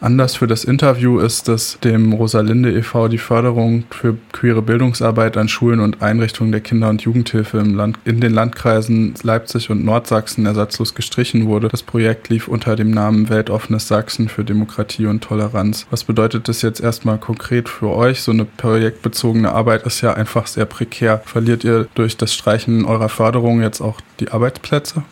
Anlass für das Interview ist, dass dem Rosalinde e.V. die Förderung für queere Bildungsarbeit an Schulen und Einrichtungen der Kinder- und Jugendhilfe im Land, in den Landkreisen Leipzig und Nordsachsen ersatzlos gestrichen wurde. Das Projekt lief unter dem Namen Weltoffenes Sachsen für Demokratie und Toleranz. Was bedeutet das jetzt erstmal konkret für euch? So eine projektbezogene Arbeit ist ja einfach sehr prekär. Verliert ihr durch das Streichen eurer Förderung jetzt auch die Arbeitsplätze?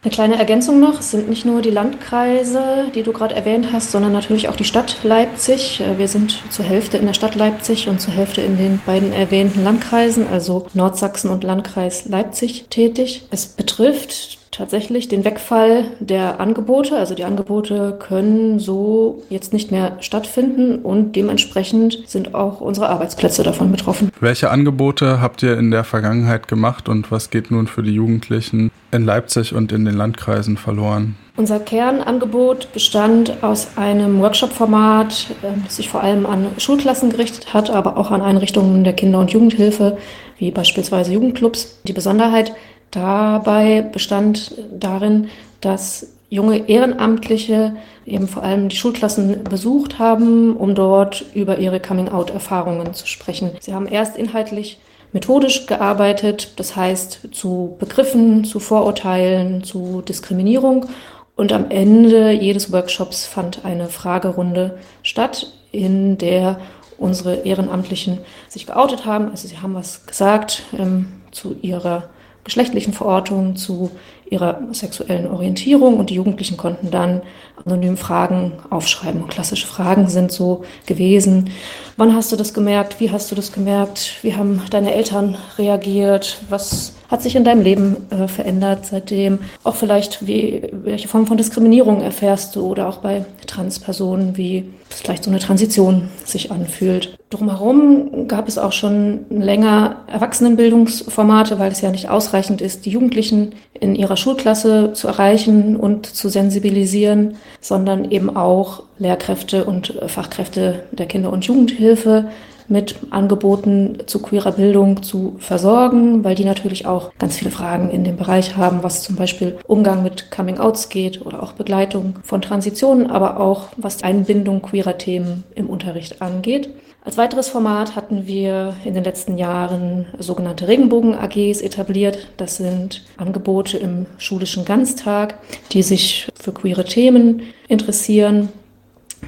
Eine kleine Ergänzung noch, es sind nicht nur die Landkreise, die du gerade erwähnt hast, sondern natürlich auch die Stadt Leipzig. Äh, wir sind zur Hälfte in der Stadt Leipzig und zur Hälfte in den beiden erwähnten Landkreisen, also Nordsachsen und Landkreis Leipzig, tätig. Es betrifft tatsächlich den Wegfall der Angebote. Also die Angebote können so jetzt nicht mehr stattfinden und dementsprechend sind auch unsere Arbeitsplätze davon betroffen. Welche Angebote habt ihr in der Vergangenheit gemacht und was geht nun für die Jugendlichen in Leipzig und in den Landkreisen verloren? Unser Kernangebot bestand aus einem Workshop-Format, ähm, das sich vor allem an Schulklassen gerichtet hat, aber auch an Einrichtungen der Kinder- und Jugendhilfe, wie beispielsweise Jugendclubs. Die Besonderheit dabei bestand darin, dass junge Ehrenamtliche eben vor allem die Schulklassen besucht haben, um dort über ihre Coming-out-Erfahrungen zu sprechen. Sie haben erst inhaltlich methodisch gearbeitet, das heißt zu Begriffen, zu Vorurteilen, zu Diskriminierung. Und am Ende jedes Workshops fand eine Fragerunde statt, in der unsere Ehrenamtlichen sich geoutet haben. Also sie haben was gesagt ähm, zu ihrer geschlechtlichen Verortung, zu ihrer sexuellen Orientierung und die Jugendlichen konnten dann anonym Fragen aufschreiben. Und klassische Fragen sind so gewesen, wann hast du das gemerkt, wie hast du das gemerkt, wie haben deine Eltern reagiert, was hat sich in deinem Leben äh, verändert seitdem? Auch vielleicht, wie, welche Form von Diskriminierung erfährst du oder auch bei Transpersonen, wie vielleicht so eine Transition sich anfühlt. Drumherum gab es auch schon länger Erwachsenenbildungsformate, weil es ja nicht ausreichend ist, die Jugendlichen in ihrer Schulklasse zu erreichen und zu sensibilisieren, sondern eben auch Lehrkräfte und Fachkräfte der Kinder- und Jugendhilfe mit Angeboten zu queerer Bildung zu versorgen, weil die natürlich auch ganz viele Fragen in dem Bereich haben, was zum Beispiel Umgang mit Coming-outs geht oder auch Begleitung von Transitionen, aber auch was Einbindung queerer Themen im Unterricht angeht. Als weiteres Format hatten wir in den letzten Jahren sogenannte Regenbogen-AGs etabliert. Das sind Angebote im schulischen Ganztag, die sich für queere Themen interessieren.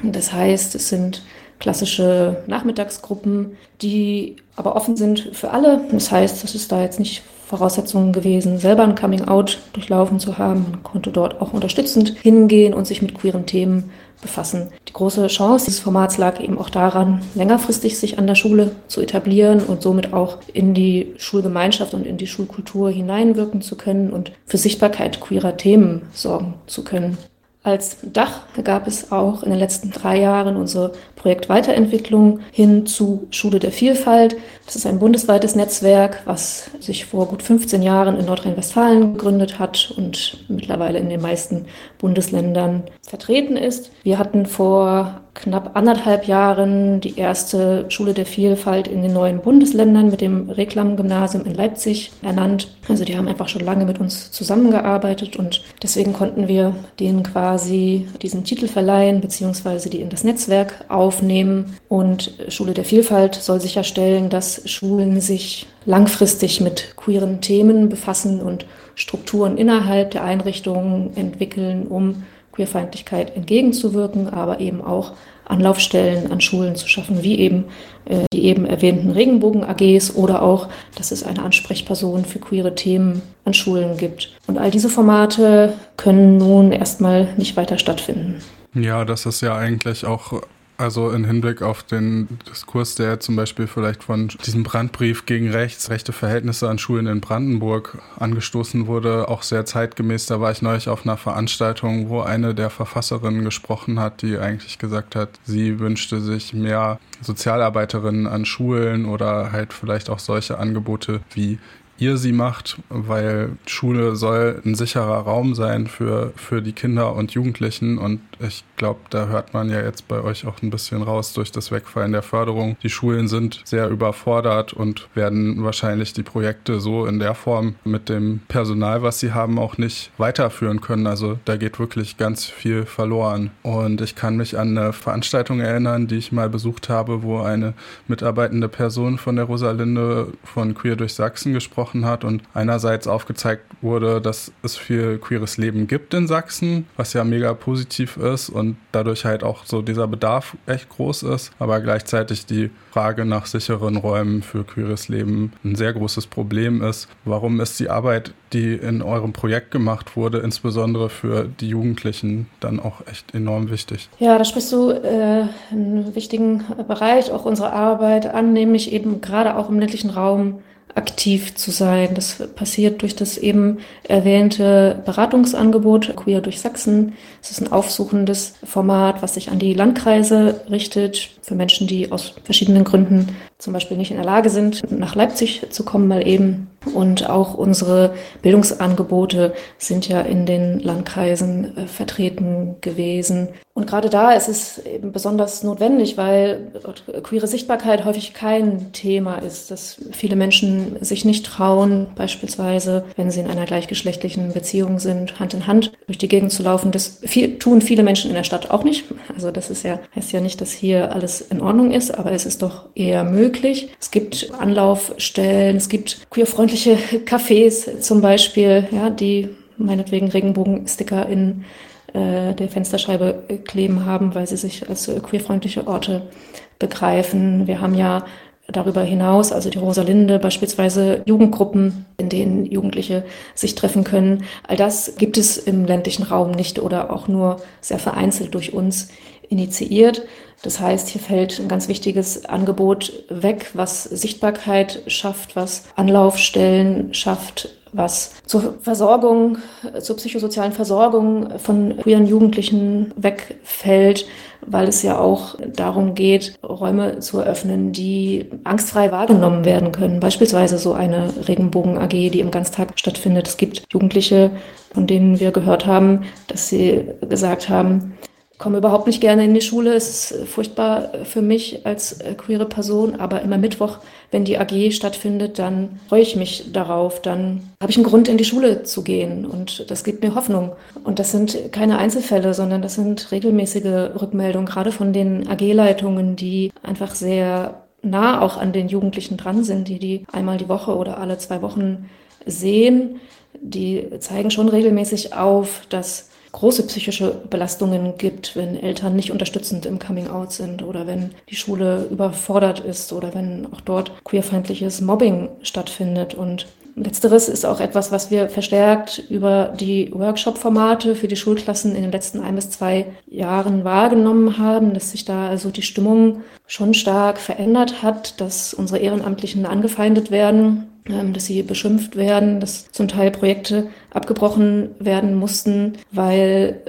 Das heißt, es sind klassische Nachmittagsgruppen, die aber offen sind für alle. Das heißt, es ist da jetzt nicht Voraussetzungen gewesen, selber ein Coming-out durchlaufen zu haben. Man konnte dort auch unterstützend hingehen und sich mit queeren Themen befassen. Die große Chance dieses Formats lag eben auch daran, längerfristig sich an der Schule zu etablieren und somit auch in die Schulgemeinschaft und in die Schulkultur hineinwirken zu können und für Sichtbarkeit queerer Themen sorgen zu können. Als Dach gab es auch in den letzten drei Jahren unser Projekt Weiterentwicklung hin zu Schule der Vielfalt. Das ist ein bundesweites Netzwerk, was sich vor gut 15 Jahren in Nordrhein-Westfalen gegründet hat und mittlerweile in den meisten Bundesländern vertreten ist. Wir hatten vor knapp anderthalb Jahren die erste Schule der Vielfalt in den neuen Bundesländern mit dem Reklam-Gymnasium in Leipzig ernannt. Also die haben einfach schon lange mit uns zusammengearbeitet und deswegen konnten wir denen quasi diesen Titel verleihen, beziehungsweise die in das Netzwerk aufnehmen. Und Schule der Vielfalt soll sicherstellen, dass Schulen sich langfristig mit queeren Themen befassen und Strukturen innerhalb der Einrichtungen entwickeln, um Queerfeindlichkeit entgegenzuwirken, aber eben auch Anlaufstellen an Schulen zu schaffen, wie eben äh, die eben erwähnten Regenbogen-AGs oder auch, dass es eine Ansprechperson für queere Themen an Schulen gibt. Und all diese Formate können nun erstmal nicht weiter stattfinden. Ja, das ist ja eigentlich auch also im Hinblick auf den Diskurs, der zum Beispiel vielleicht von diesem Brandbrief gegen rechts, rechte Verhältnisse an Schulen in Brandenburg angestoßen wurde, auch sehr zeitgemäß. Da war ich neulich auf einer Veranstaltung, wo eine der Verfasserinnen gesprochen hat, die eigentlich gesagt hat, sie wünschte sich mehr Sozialarbeiterinnen an Schulen oder halt vielleicht auch solche Angebote wie ihr sie macht, weil Schule soll ein sicherer Raum sein für, für die Kinder und Jugendlichen. Und ich glaube, da hört man ja jetzt bei euch auch ein bisschen raus durch das Wegfallen der Förderung. Die Schulen sind sehr überfordert und werden wahrscheinlich die Projekte so in der Form mit dem Personal, was sie haben, auch nicht weiterführen können. Also da geht wirklich ganz viel verloren. Und ich kann mich an eine Veranstaltung erinnern, die ich mal besucht habe, wo eine mitarbeitende Person von der Rosalinde von Queer durch Sachsen gesprochen hat und einerseits aufgezeigt wurde, dass es viel queeres Leben gibt in Sachsen, was ja mega positiv ist und dadurch halt auch so dieser Bedarf echt groß ist, aber gleichzeitig die Frage nach sicheren Räumen für queeres Leben ein sehr großes Problem ist. Warum ist die Arbeit, die in eurem Projekt gemacht wurde, insbesondere für die Jugendlichen, dann auch echt enorm wichtig? Ja, da sprichst du äh, einen wichtigen Bereich auch unserer Arbeit an, nämlich eben gerade auch im ländlichen Raum aktiv zu sein. Das passiert durch das eben erwähnte Beratungsangebot Queer durch Sachsen. Es ist ein aufsuchendes Format, was sich an die Landkreise richtet, für Menschen, die aus verschiedenen Gründen zum Beispiel nicht in der Lage sind, nach Leipzig zu kommen, mal eben. Und auch unsere Bildungsangebote sind ja in den Landkreisen äh, vertreten gewesen. Und gerade da ist es eben besonders notwendig, weil queere Sichtbarkeit häufig kein Thema ist, dass viele Menschen sich nicht trauen, beispielsweise, wenn sie in einer gleichgeschlechtlichen Beziehung sind, Hand in Hand durch die Gegend zu laufen. Das viel, tun viele Menschen in der Stadt auch nicht. Also das ist ja, heißt ja nicht, dass hier alles in Ordnung ist, aber es ist doch eher möglich. Es gibt Anlaufstellen, es gibt queerfreundliche Cafés zum Beispiel, ja, die meinetwegen Regenbogensticker in äh, der Fensterscheibe kleben haben, weil sie sich als queerfreundliche Orte begreifen. Wir haben ja darüber hinaus, also die Rosalinde, beispielsweise Jugendgruppen, in denen Jugendliche sich treffen können. All das gibt es im ländlichen Raum nicht oder auch nur sehr vereinzelt durch uns initiiert. Das heißt, hier fällt ein ganz wichtiges Angebot weg, was Sichtbarkeit schafft, was Anlaufstellen schafft, was zur Versorgung, zur psychosozialen Versorgung von queeren Jugendlichen wegfällt, weil es ja auch darum geht, Räume zu eröffnen, die angstfrei wahrgenommen werden können. Beispielsweise so eine Regenbogen AG, die im Ganztag stattfindet. Es gibt Jugendliche, von denen wir gehört haben, dass sie gesagt haben, komme überhaupt nicht gerne in die Schule. Es ist furchtbar für mich als äh, queere Person, aber immer Mittwoch, wenn die AG stattfindet, dann freue ich mich darauf. Dann habe ich einen Grund, in die Schule zu gehen und das gibt mir Hoffnung. Und das sind keine Einzelfälle, sondern das sind regelmäßige Rückmeldungen, gerade von den AG-Leitungen, die einfach sehr nah auch an den Jugendlichen dran sind, die die einmal die Woche oder alle zwei Wochen sehen. Die zeigen schon regelmäßig auf, dass große psychische Belastungen gibt, wenn Eltern nicht unterstützend im Coming-out sind oder wenn die Schule überfordert ist oder wenn auch dort queerfeindliches Mobbing stattfindet. Und letzteres ist auch etwas, was wir verstärkt über die Workshop-Formate für die Schulklassen in den letzten ein bis zwei Jahren wahrgenommen haben, dass sich da also die Stimmung schon stark verändert hat, dass unsere Ehrenamtlichen angefeindet werden ähm, dass sie beschimpft werden, dass zum Teil Projekte abgebrochen werden mussten, weil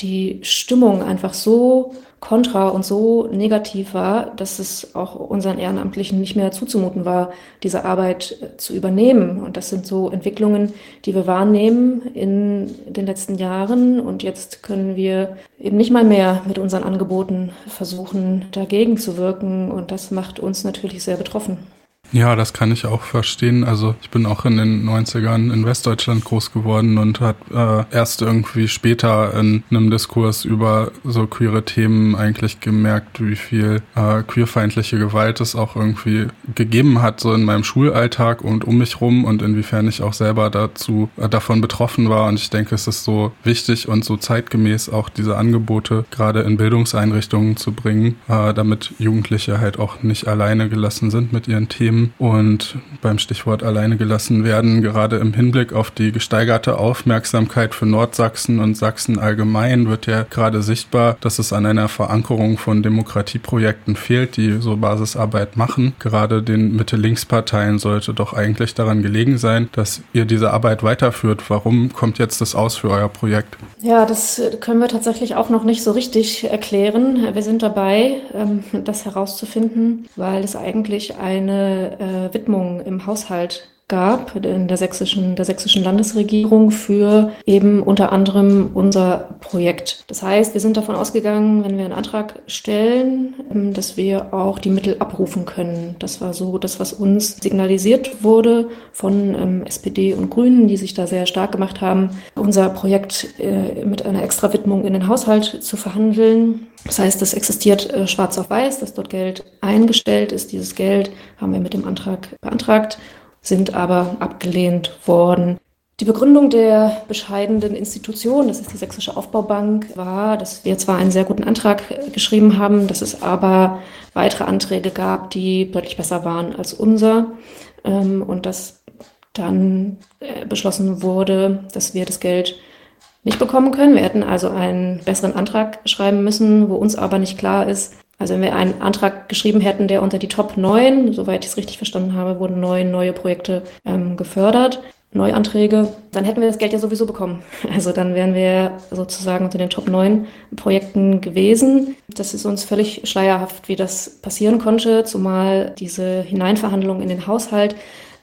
die Stimmung einfach so kontra und so negativ war, dass es auch unseren Ehrenamtlichen nicht mehr zuzumuten war, diese Arbeit äh, zu übernehmen. Und das sind so Entwicklungen, die wir wahrnehmen in den letzten Jahren. Und jetzt können wir eben nicht mal mehr mit unseren Angeboten versuchen, dagegen zu wirken. Und das macht uns natürlich sehr betroffen. Ja, das kann ich auch verstehen. Also ich bin auch in den 90ern in Westdeutschland groß geworden und hat äh, erst irgendwie später in einem Diskurs über so queere Themen eigentlich gemerkt, wie viel äh, queerfeindliche Gewalt es auch irgendwie gegeben hat, so in meinem Schulalltag und um mich rum und inwiefern ich auch selber dazu äh, davon betroffen war. Und ich denke, es ist so wichtig und so zeitgemäß auch diese Angebote gerade in Bildungseinrichtungen zu bringen, äh, damit Jugendliche halt auch nicht alleine gelassen sind mit ihren Themen Themen und beim Stichwort alleine gelassen werden, gerade im Hinblick auf die gesteigerte Aufmerksamkeit für Nordsachsen und Sachsen allgemein wird ja gerade sichtbar, dass es an einer Verankerung von Demokratieprojekten fehlt, die so Basisarbeit machen. Gerade den Mitte-Links-Parteien sollte doch eigentlich daran gelegen sein, dass ihr diese Arbeit weiterführt. Warum kommt jetzt das aus für euer Projekt? Ja, das können wir tatsächlich auch noch nicht so richtig erklären. Wir sind dabei, ähm, das herauszufinden, weil es eigentlich eine äh, Widmung im Haushalt gab in der sächsischen, der sächsischen Landesregierung für eben unter anderem unser Projekt. Das heißt, wir sind davon ausgegangen, wenn wir einen Antrag stellen, ähm, dass wir auch die Mittel abrufen können. Das war so das, was uns signalisiert wurde von ähm, SPD und Grünen, die sich da sehr stark gemacht haben, unser Projekt äh, mit einer extra Widmung in den Haushalt zu verhandeln. Das heißt, es existiert äh, schwarz auf weiß, dass dort Geld eingestellt ist. Dieses Geld haben wir mit dem Antrag beantragt sind aber abgelehnt worden. Die Begründung der bescheidenen Institution, das ist die Sächsische Aufbaubank, war, dass wir zwar einen sehr guten Antrag geschrieben haben, dass es aber weitere Anträge gab, die deutlich besser waren als unser ähm, und dass dann äh, beschlossen wurde, dass wir das Geld nicht bekommen können. Wir hätten also einen besseren Antrag schreiben müssen, wo uns aber nicht klar ist, also wenn wir einen Antrag geschrieben hätten, der unter die Top 9, soweit ich es richtig verstanden habe, wurden neun neue Projekte ähm, gefördert, Neuanträge, dann hätten wir das Geld ja sowieso bekommen. Also dann wären wir sozusagen unter den Top 9 Projekten gewesen. Das ist uns völlig schleierhaft, wie das passieren konnte, zumal diese Hineinverhandlung in den Haushalt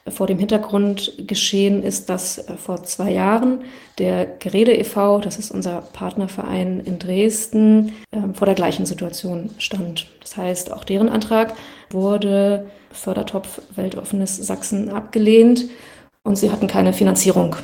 vor dem Hintergrund geschehen ist, dass äh, vor zwei Jahren der Gerede e.V., das ist unser Partnerverein in Dresden, ähm, vor der gleichen Situation stand. Das heißt, auch deren Antrag wurde Fördertopf Weltoffenes Sachsen abgelehnt und sie hatten keine Finanzierung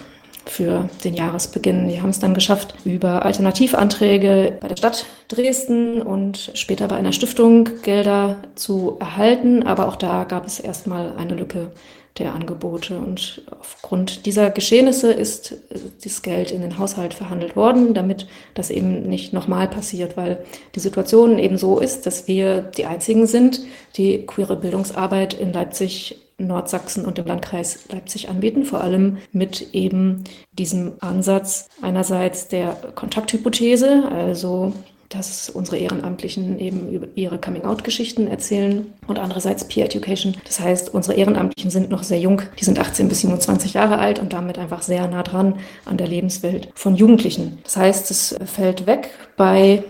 für den Jahresbeginn. Die haben es dann geschafft, über Alternativanträge bei der Stadt Dresden und später bei einer Stiftung Gelder zu erhalten. Aber auch da gab es erstmal eine Lücke der Angebote. Und aufgrund dieser Geschehnisse ist das Geld in den Haushalt verhandelt worden, damit das eben nicht nochmal passiert, weil die Situation eben so ist, dass wir die Einzigen sind, die queere Bildungsarbeit in Leipzig Nordsachsen und im Landkreis Leipzig anbieten, vor allem mit eben diesem Ansatz einerseits der Kontakthypothese, also dass unsere Ehrenamtlichen eben über ihre Coming-out-Geschichten erzählen und andererseits Peer Education. Das heißt, unsere Ehrenamtlichen sind noch sehr jung, die sind 18 bis 27 Jahre alt und damit einfach sehr nah dran an der Lebenswelt von Jugendlichen. Das heißt, es fällt weg bei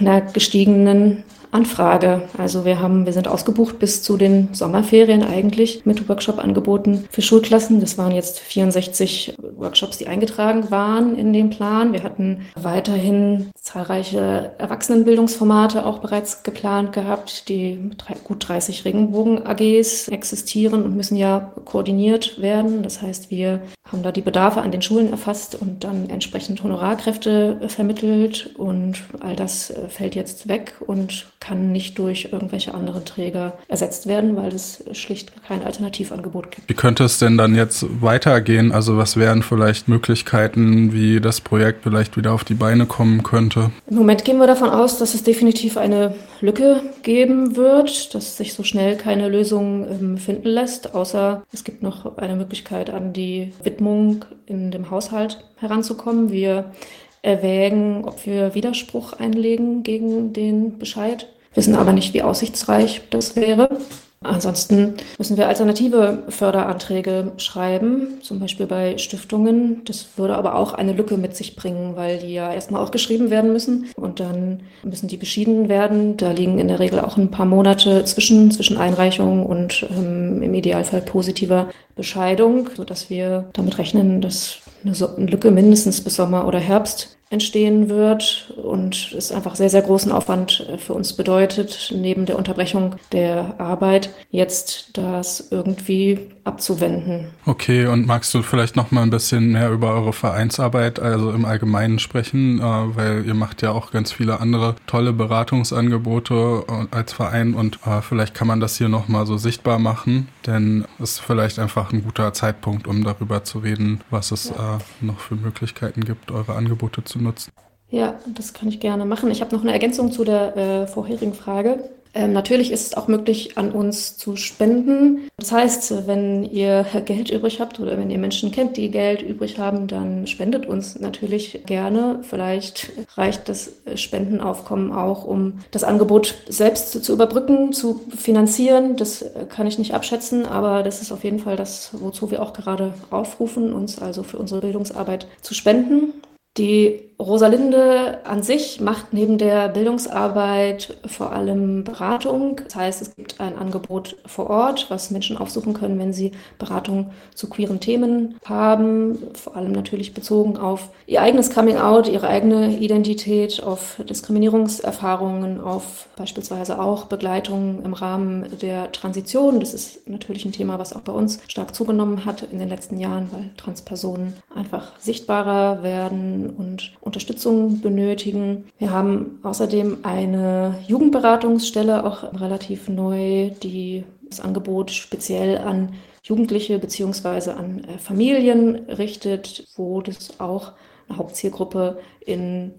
einer gestiegenen Anfrage. Also wir haben, wir sind ausgebucht bis zu den Sommerferien eigentlich mit Workshop-Angeboten für Schulklassen. Das waren jetzt 64 Workshops, die eingetragen waren in den Plan. Wir hatten weiterhin zahlreiche Erwachsenenbildungsformate auch bereits geplant gehabt, die gut 30 Regenbogen-AGs existieren und müssen ja koordiniert werden. Das heißt, wir haben da die Bedarfe an den Schulen erfasst und dann entsprechend Honorarkräfte vermittelt und all das äh, fällt jetzt weg und kann nicht durch irgendwelche anderen Träger ersetzt werden, weil es schlicht kein Alternativangebot gibt. Wie könnte es denn dann jetzt weitergehen? Also was wären vielleicht Möglichkeiten, wie das Projekt vielleicht wieder auf die Beine kommen könnte? Im Moment gehen wir davon aus, dass es definitiv eine Lücke geben wird, dass sich so schnell keine Lösung ähm, finden lässt, außer es gibt noch eine Möglichkeit, an die Widmung in dem Haushalt heranzukommen. Wir erwägen, ob wir Widerspruch einlegen gegen den Bescheid, wissen aber nicht, wie aussichtsreich das wäre. Ansonsten müssen wir alternative Förderanträge schreiben, zum Beispiel bei Stiftungen. Das würde aber auch eine Lücke mit sich bringen, weil die ja erstmal auch geschrieben werden müssen und dann müssen die beschieden werden. Da liegen in der Regel auch ein paar Monate zwischen, zwischen Einreichung und ähm, im Idealfall positiver Bescheidung, sodass wir damit rechnen, dass eine Lücke mindestens bis Sommer oder Herbst entstehen wird und es einfach sehr, sehr großen Aufwand äh, für uns bedeutet, neben der Unterbrechung der Arbeit jetzt das irgendwie abzuwenden. Okay, und magst du vielleicht noch mal ein bisschen mehr über eure Vereinsarbeit, also im Allgemeinen sprechen, äh, weil ihr macht ja auch ganz viele andere tolle Beratungsangebote äh, als Verein und vielleicht kann man das hier noch mal so sichtbar machen, denn es ist vielleicht einfach ein guter Zeitpunkt, um darüber zu reden, was es ja. noch für Möglichkeiten gibt, eure Angebote zu nutzen. Ja, das kann ich gerne machen. Ich habe noch eine Ergänzung zu der äh, vorherigen Frage. Ähm, natürlich ist es auch möglich, an uns zu spenden. Das heißt, wenn ihr Geld übrig habt oder wenn ihr Menschen kennt, die Geld übrig haben, dann spendet uns natürlich gerne. Vielleicht reicht das Spendenaufkommen auch, um das Angebot selbst zu, zu überbrücken, zu finanzieren. Das kann ich nicht abschätzen, aber das ist auf jeden Fall das, wozu wir auch gerade aufrufen, uns also für unsere Bildungsarbeit zu spenden. Die Rosalinde an sich macht neben der Bildungsarbeit vor allem Beratung. Das heißt, es gibt ein Angebot vor Ort, was Menschen aufsuchen können, wenn sie Beratung zu queeren Themen haben, vor allem natürlich bezogen auf ihr eigenes Coming-out, ihre eigene Identität, auf Diskriminierungserfahrungen, auf beispielsweise auch Begleitung im Rahmen der Transition. Das ist natürlich ein Thema, was auch bei uns stark zugenommen hat in den letzten Jahren, weil Transpersonen einfach sichtbarer werden und Unterstützung benötigen. Wir haben außerdem eine Jugendberatungsstelle, auch relativ neu, die das Angebot speziell an Jugendliche beziehungsweise an äh, Familien richtet, wo das auch eine Hauptzielgruppe in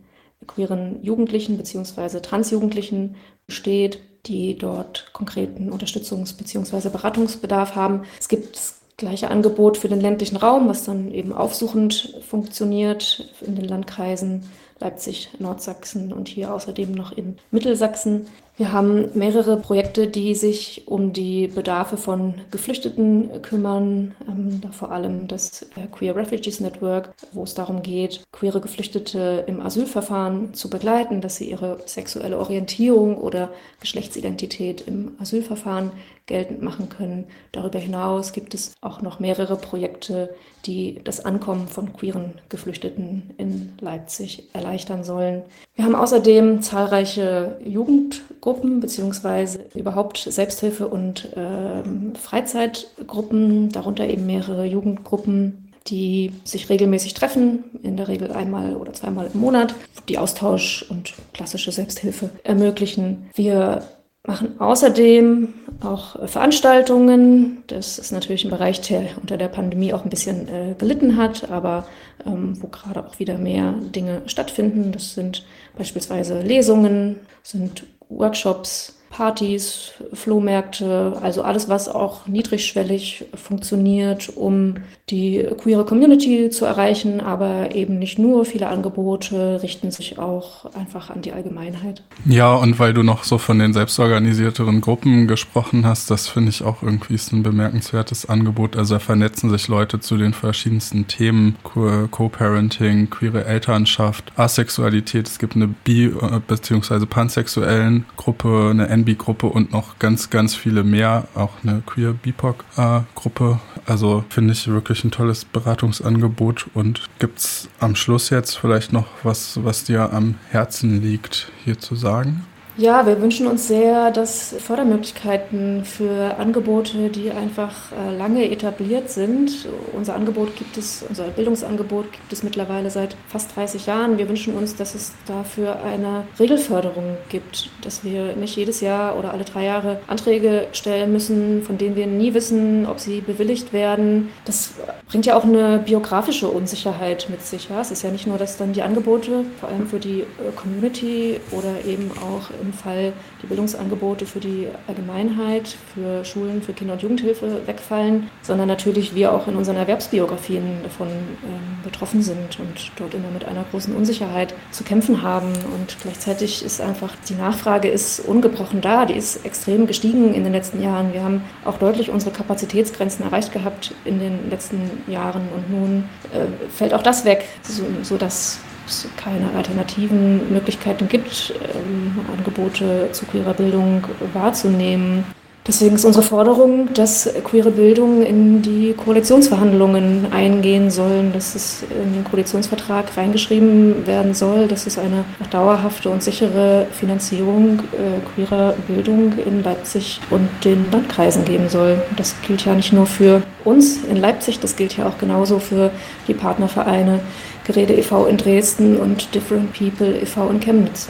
queeren Jugendlichen beziehungsweise Transjugendlichen besteht, die dort konkreten Unterstützungs- beziehungsweise Beratungsbedarf haben. Es gibt gleiche Angebot für den ländlichen Raum, was dann eben aufsuchend funktioniert in den Landkreisen Leipzig, Nordsachsen und hier außerdem noch in Mittelsachsen. Wir haben mehrere Projekte, die sich um die Bedarfe von Geflüchteten kümmern, ähm, da vor allem das äh, Queer Refugees Network, wo es darum geht, queere Geflüchtete im Asylverfahren zu begleiten, dass sie ihre sexuelle Orientierung oder Geschlechtsidentität im Asylverfahren geltend machen können. Darüber hinaus gibt es auch noch mehrere Projekte, die das Ankommen von queeren Geflüchteten in Leipzig erleichtern sollen. Wir haben außerdem zahlreiche Jugendgruppen beziehungsweise überhaupt Selbsthilfe- und äh, Freizeitgruppen, darunter eben mehrere Jugendgruppen, die sich regelmäßig treffen, in der Regel einmal oder zweimal im Monat, die Austausch und klassische Selbsthilfe ermöglichen. Wir machen außerdem auch Veranstaltungen. Das ist natürlich ein Bereich, der unter der Pandemie auch ein bisschen äh, gelitten hat, aber ähm, wo gerade auch wieder mehr Dinge stattfinden. Das sind beispielsweise Lesungen, sind Workshops, Partys, Flohmärkte, also alles, was auch niedrigschwellig funktioniert, um die queere Community zu erreichen, aber eben nicht nur. Viele Angebote richten sich auch einfach an die Allgemeinheit. Ja, und weil du noch so von den selbstorganisierteren Gruppen gesprochen hast, das finde ich auch irgendwie ist ein bemerkenswertes Angebot. Also da vernetzen sich Leute zu den verschiedensten Themen, Co-Parenting, queere Elternschaft, Asexualität. Es gibt eine bi- äh, bzw. pansexuellen Gruppe, eine NB-Gruppe und noch ganz, ganz viele mehr, auch eine Queer BIPOC-Gruppe. Also finde ich wirklich ein tolles Beratungsangebot. Und gibt es am Schluss jetzt vielleicht noch was, was dir am Herzen liegt, hier zu sagen? Ja, wir wünschen uns sehr, dass Fördermöglichkeiten für Angebote, die einfach äh, lange etabliert sind. Unser Angebot gibt es, unser Bildungsangebot gibt es mittlerweile seit fast 30 Jahren. Wir wünschen uns, dass es dafür eine Regelförderung gibt, dass wir nicht jedes Jahr oder alle drei Jahre Anträge stellen müssen, von denen wir nie wissen, ob sie bewilligt werden. Das bringt ja auch eine biografische Unsicherheit mit sich. Ja? Es ist ja nicht nur, dass dann die Angebote, vor allem für die äh, Community oder eben auch im Fall die Bildungsangebote für die Allgemeinheit, für Schulen, für Kinder- und Jugendhilfe wegfallen, sondern natürlich wir auch in unseren Erwerbsbiografien davon ähm, betroffen sind und dort immer mit einer großen Unsicherheit zu kämpfen haben. Und gleichzeitig ist einfach die Nachfrage ist ungebrochen da, die ist extrem gestiegen in den letzten Jahren. Wir haben auch deutlich unsere Kapazitätsgrenzen erreicht gehabt in den letzten Jahren und nun äh, fällt auch das weg, so, sodass es keine alternativen Möglichkeiten gibt, ähm, Angebote zu queerer Bildung wahrzunehmen. Deswegen ist unsere Forderung, dass queere Bildung in die Koalitionsverhandlungen eingehen sollen, dass es in den Koalitionsvertrag reingeschrieben werden soll, dass es eine dauerhafte und sichere Finanzierung äh, queerer Bildung in Leipzig und den Landkreisen geben soll. Das gilt ja nicht nur für uns in Leipzig, das gilt ja auch genauso für die Partnervereine Gerede e.V. in Dresden und Different People e.V. in Chemnitz.